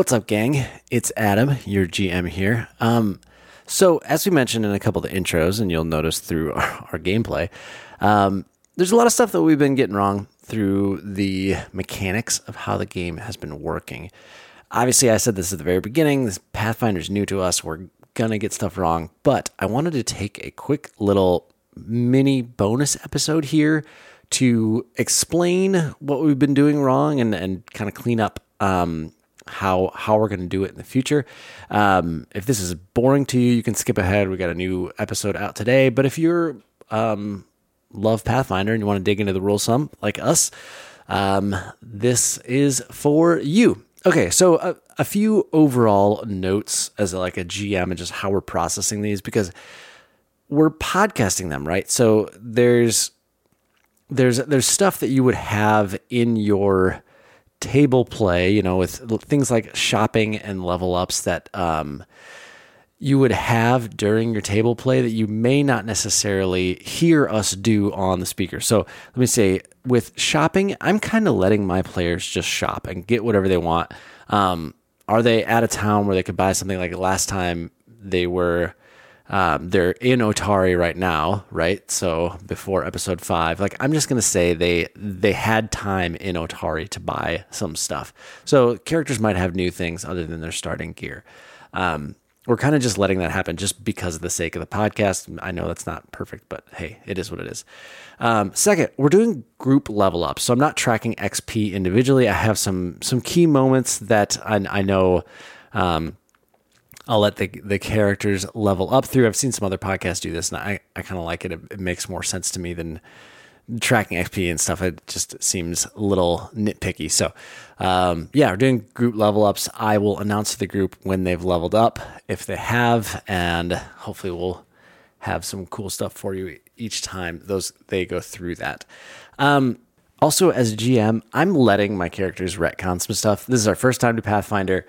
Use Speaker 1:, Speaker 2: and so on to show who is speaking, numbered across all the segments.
Speaker 1: What's up, gang? It's Adam, your GM here. Um, so, as we mentioned in a couple of the intros, and you'll notice through our, our gameplay, um, there's a lot of stuff that we've been getting wrong through the mechanics of how the game has been working. Obviously, I said this at the very beginning. This Pathfinder's new to us. We're gonna get stuff wrong, but I wanted to take a quick little mini bonus episode here to explain what we've been doing wrong and, and kind of clean up um, how how we're going to do it in the future. Um, if this is boring to you, you can skip ahead. We got a new episode out today. But if you're um, love Pathfinder and you want to dig into the rules some like us, um, this is for you. Okay, so a, a few overall notes as like a GM and just how we're processing these because we're podcasting them, right? So there's there's there's stuff that you would have in your table play, you know, with things like shopping and level ups that um, you would have during your table play that you may not necessarily hear us do on the speaker. So let me say, with shopping, I'm kind of letting my players just shop and get whatever they want. Um, are they at a town where they could buy something like last time they were? Um, they're in Otari right now, right? So before episode five, like I'm just gonna say they they had time in Otari to buy some stuff. So characters might have new things other than their starting gear. Um, we're kind of just letting that happen just because of the sake of the podcast. I know that's not perfect, but hey, it is what it is. Um, second, we're doing group level up, so I'm not tracking XP individually. I have some some key moments that I, I know. Um, I'll let the the characters level up through. I've seen some other podcasts do this, and I, I kind of like it. it. it. makes more sense to me than tracking XP and stuff. It just seems a little nitpicky. So, um, yeah, we're doing group level ups. I will announce to the group when they've leveled up, if they have, and hopefully we'll have some cool stuff for you each time those they go through that. Um, also, as GM, I'm letting my characters retcon some stuff. This is our first time to Pathfinder.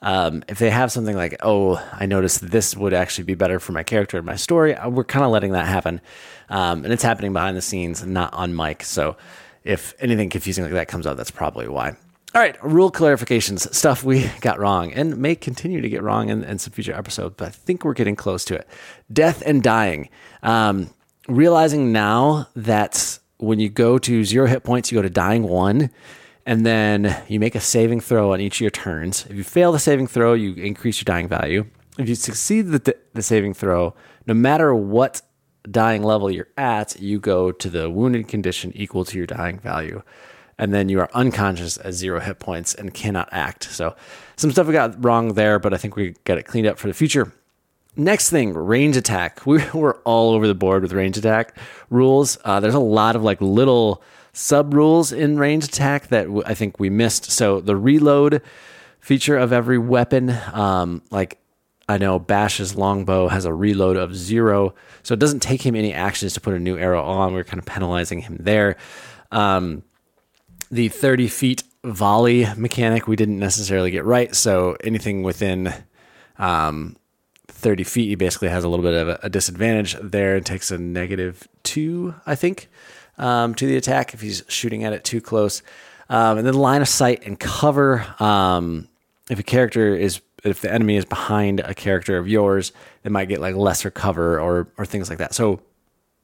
Speaker 1: Um, if they have something like, oh, I noticed this would actually be better for my character and my story, uh, we're kind of letting that happen. Um, and it's happening behind the scenes, not on mic. So if anything confusing like that comes up, that's probably why. All right, rule clarifications, stuff we got wrong and may continue to get wrong in, in some future episodes, but I think we're getting close to it. Death and dying. Um, realizing now that when you go to zero hit points, you go to dying one and then you make a saving throw on each of your turns. If you fail the saving throw, you increase your dying value. If you succeed the, the saving throw, no matter what dying level you're at, you go to the wounded condition equal to your dying value. And then you are unconscious at zero hit points and cannot act. So, some stuff we got wrong there, but I think we got it cleaned up for the future. Next thing, range attack. We were all over the board with range attack rules. Uh, there's a lot of like little sub rules in range attack that I think we missed. So the reload feature of every weapon, um, like I know Bash's longbow has a reload of zero, so it doesn't take him any actions to put a new arrow on. We're kind of penalizing him there. Um, the 30 feet volley mechanic we didn't necessarily get right, so anything within um, 30 feet, he basically has a little bit of a, a disadvantage there. It takes a negative two, I think um, to the attack if he's shooting at it too close. Um, and then line of sight and cover. Um, if a character is, if the enemy is behind a character of yours, they might get like lesser cover or or things like that. So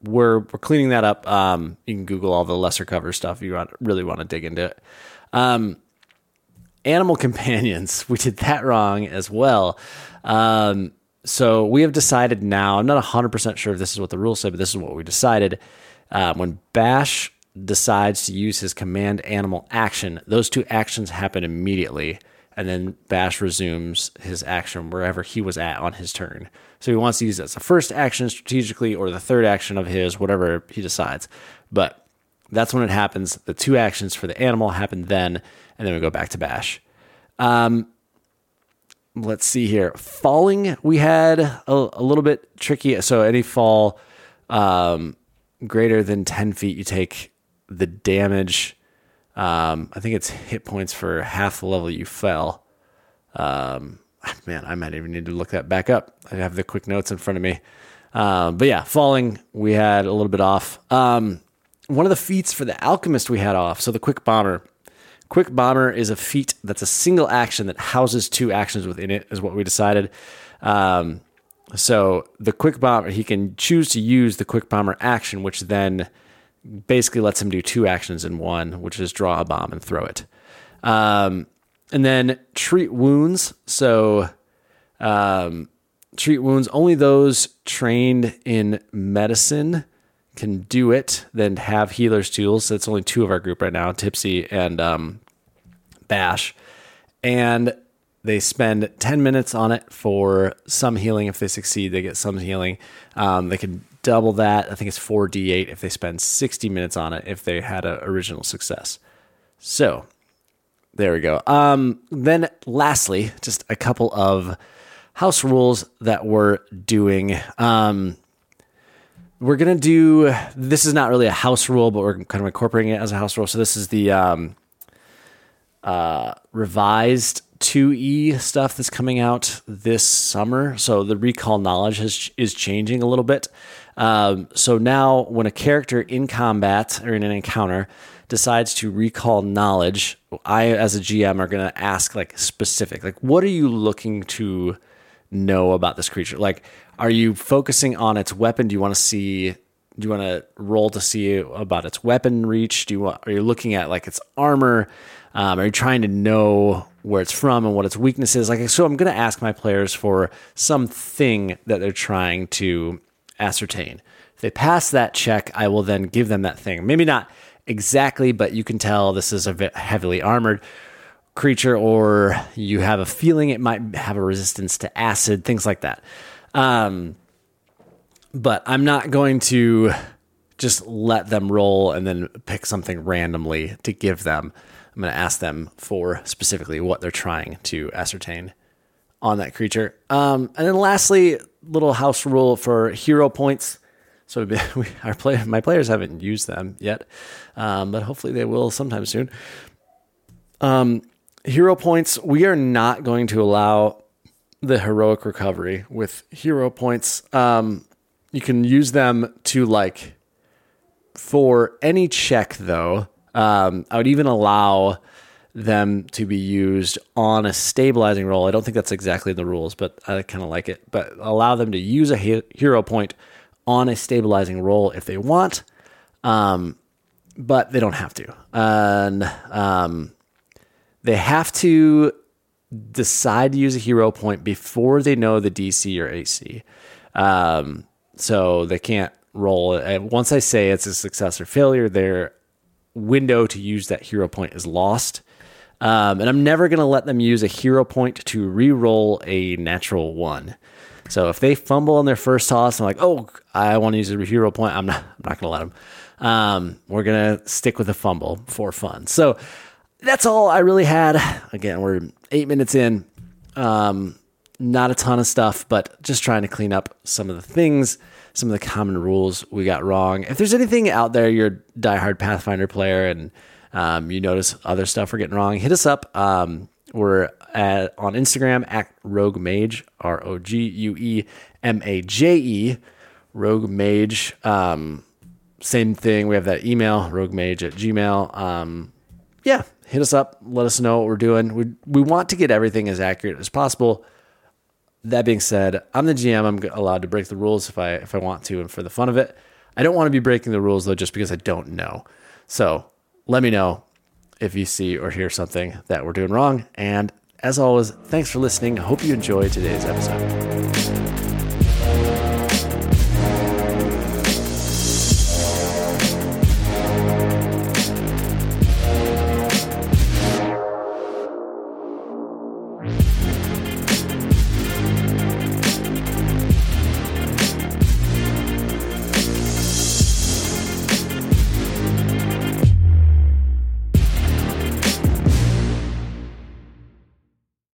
Speaker 1: we're we're cleaning that up. Um, you can Google all the lesser cover stuff if you want, really want to dig into it. Um, animal companions, we did that wrong as well. Um, so we have decided now. I'm not 100 percent sure if this is what the rules say, but this is what we decided uh, when Bash decides to use his command animal action, those two actions happen immediately. And then Bash resumes his action wherever he was at on his turn. So he wants to use it as the first action strategically or the third action of his, whatever he decides. But that's when it happens. The two actions for the animal happen then, and then we go back to Bash. Um, let's see here. Falling, we had a, a little bit tricky. So any fall, um, greater than 10 feet, you take the damage. Um, I think it's hit points for half the level you fell. Um, man, I might even need to look that back up. I have the quick notes in front of me. Um, but yeah, falling, we had a little bit off. Um, one of the feats for the alchemist we had off. So the quick bomber, Quick Bomber is a feat that's a single action that houses two actions within it, is what we decided. Um, so the Quick Bomber, he can choose to use the Quick Bomber action, which then basically lets him do two actions in one, which is draw a bomb and throw it. Um, and then treat wounds. So um, treat wounds, only those trained in medicine can do it, then have healer's tools. So it's only two of our group right now, Tipsy and um, Bash. And they spend 10 minutes on it for some healing. If they succeed, they get some healing. Um, they can double that. I think it's 4d8 if they spend 60 minutes on it if they had an original success. So there we go. Um, then, lastly, just a couple of house rules that we're doing. Um, we're gonna do. This is not really a house rule, but we're kind of incorporating it as a house rule. So this is the um, uh, revised 2e stuff that's coming out this summer. So the recall knowledge has, is changing a little bit. Um, so now, when a character in combat or in an encounter decides to recall knowledge, I, as a GM, are going to ask like specific, like, what are you looking to know about this creature? Like, are you focusing on its weapon? Do you want to see? Do you want to roll to see about its weapon reach? Do you want? Are you looking at like its armor? Um, are you trying to know where it's from and what its weakness is? Like, so I'm going to ask my players for something that they're trying to ascertain. If they pass that check, I will then give them that thing. Maybe not exactly, but you can tell this is a heavily armored creature, or you have a feeling it might have a resistance to acid, things like that. Um, but I'm not going to just let them roll and then pick something randomly to give them. I'm going to ask them for specifically what they're trying to ascertain on that creature. Um, and then lastly, little house rule for hero points. So we, our play, my players haven't used them yet, um, but hopefully they will sometime soon. Um, hero points. We are not going to allow the heroic recovery with hero points. Um, you can use them to like for any check though um, I would even allow them to be used on a stabilizing roll. I don't think that's exactly the rules, but I kind of like it. But allow them to use a hero point on a stabilizing roll if they want, um, but they don't have to. And um, they have to decide to use a hero point before they know the DC or AC. Um, so they can't roll. And once I say it's a success or failure, they're window to use that hero point is lost. Um, and I'm never going to let them use a hero point to re-roll a natural one. So if they fumble on their first toss, I'm like, oh, I want to use a hero point. I'm not, I'm not going to let them. Um, we're going to stick with the fumble for fun. So that's all I really had. Again, we're eight minutes in. Um, not a ton of stuff, but just trying to clean up some of the things some of the common rules we got wrong. If there's anything out there, you're a diehard Pathfinder player and um, you notice other stuff we're getting wrong, hit us up. Um, we're at, on Instagram at Rogue Maje, R O G U E M A J E, Rogue Maje. Um, same thing. We have that email, roguemaje at gmail. Um, yeah, hit us up. Let us know what we're doing. We, we want to get everything as accurate as possible that being said, I'm the GM. I'm allowed to break the rules if I if I want to, and for the fun of it. I don't want to be breaking the rules though, just because I don't know. So let me know if you see or hear something that we're doing wrong. And as always, thanks for listening. Hope you enjoyed today's episode.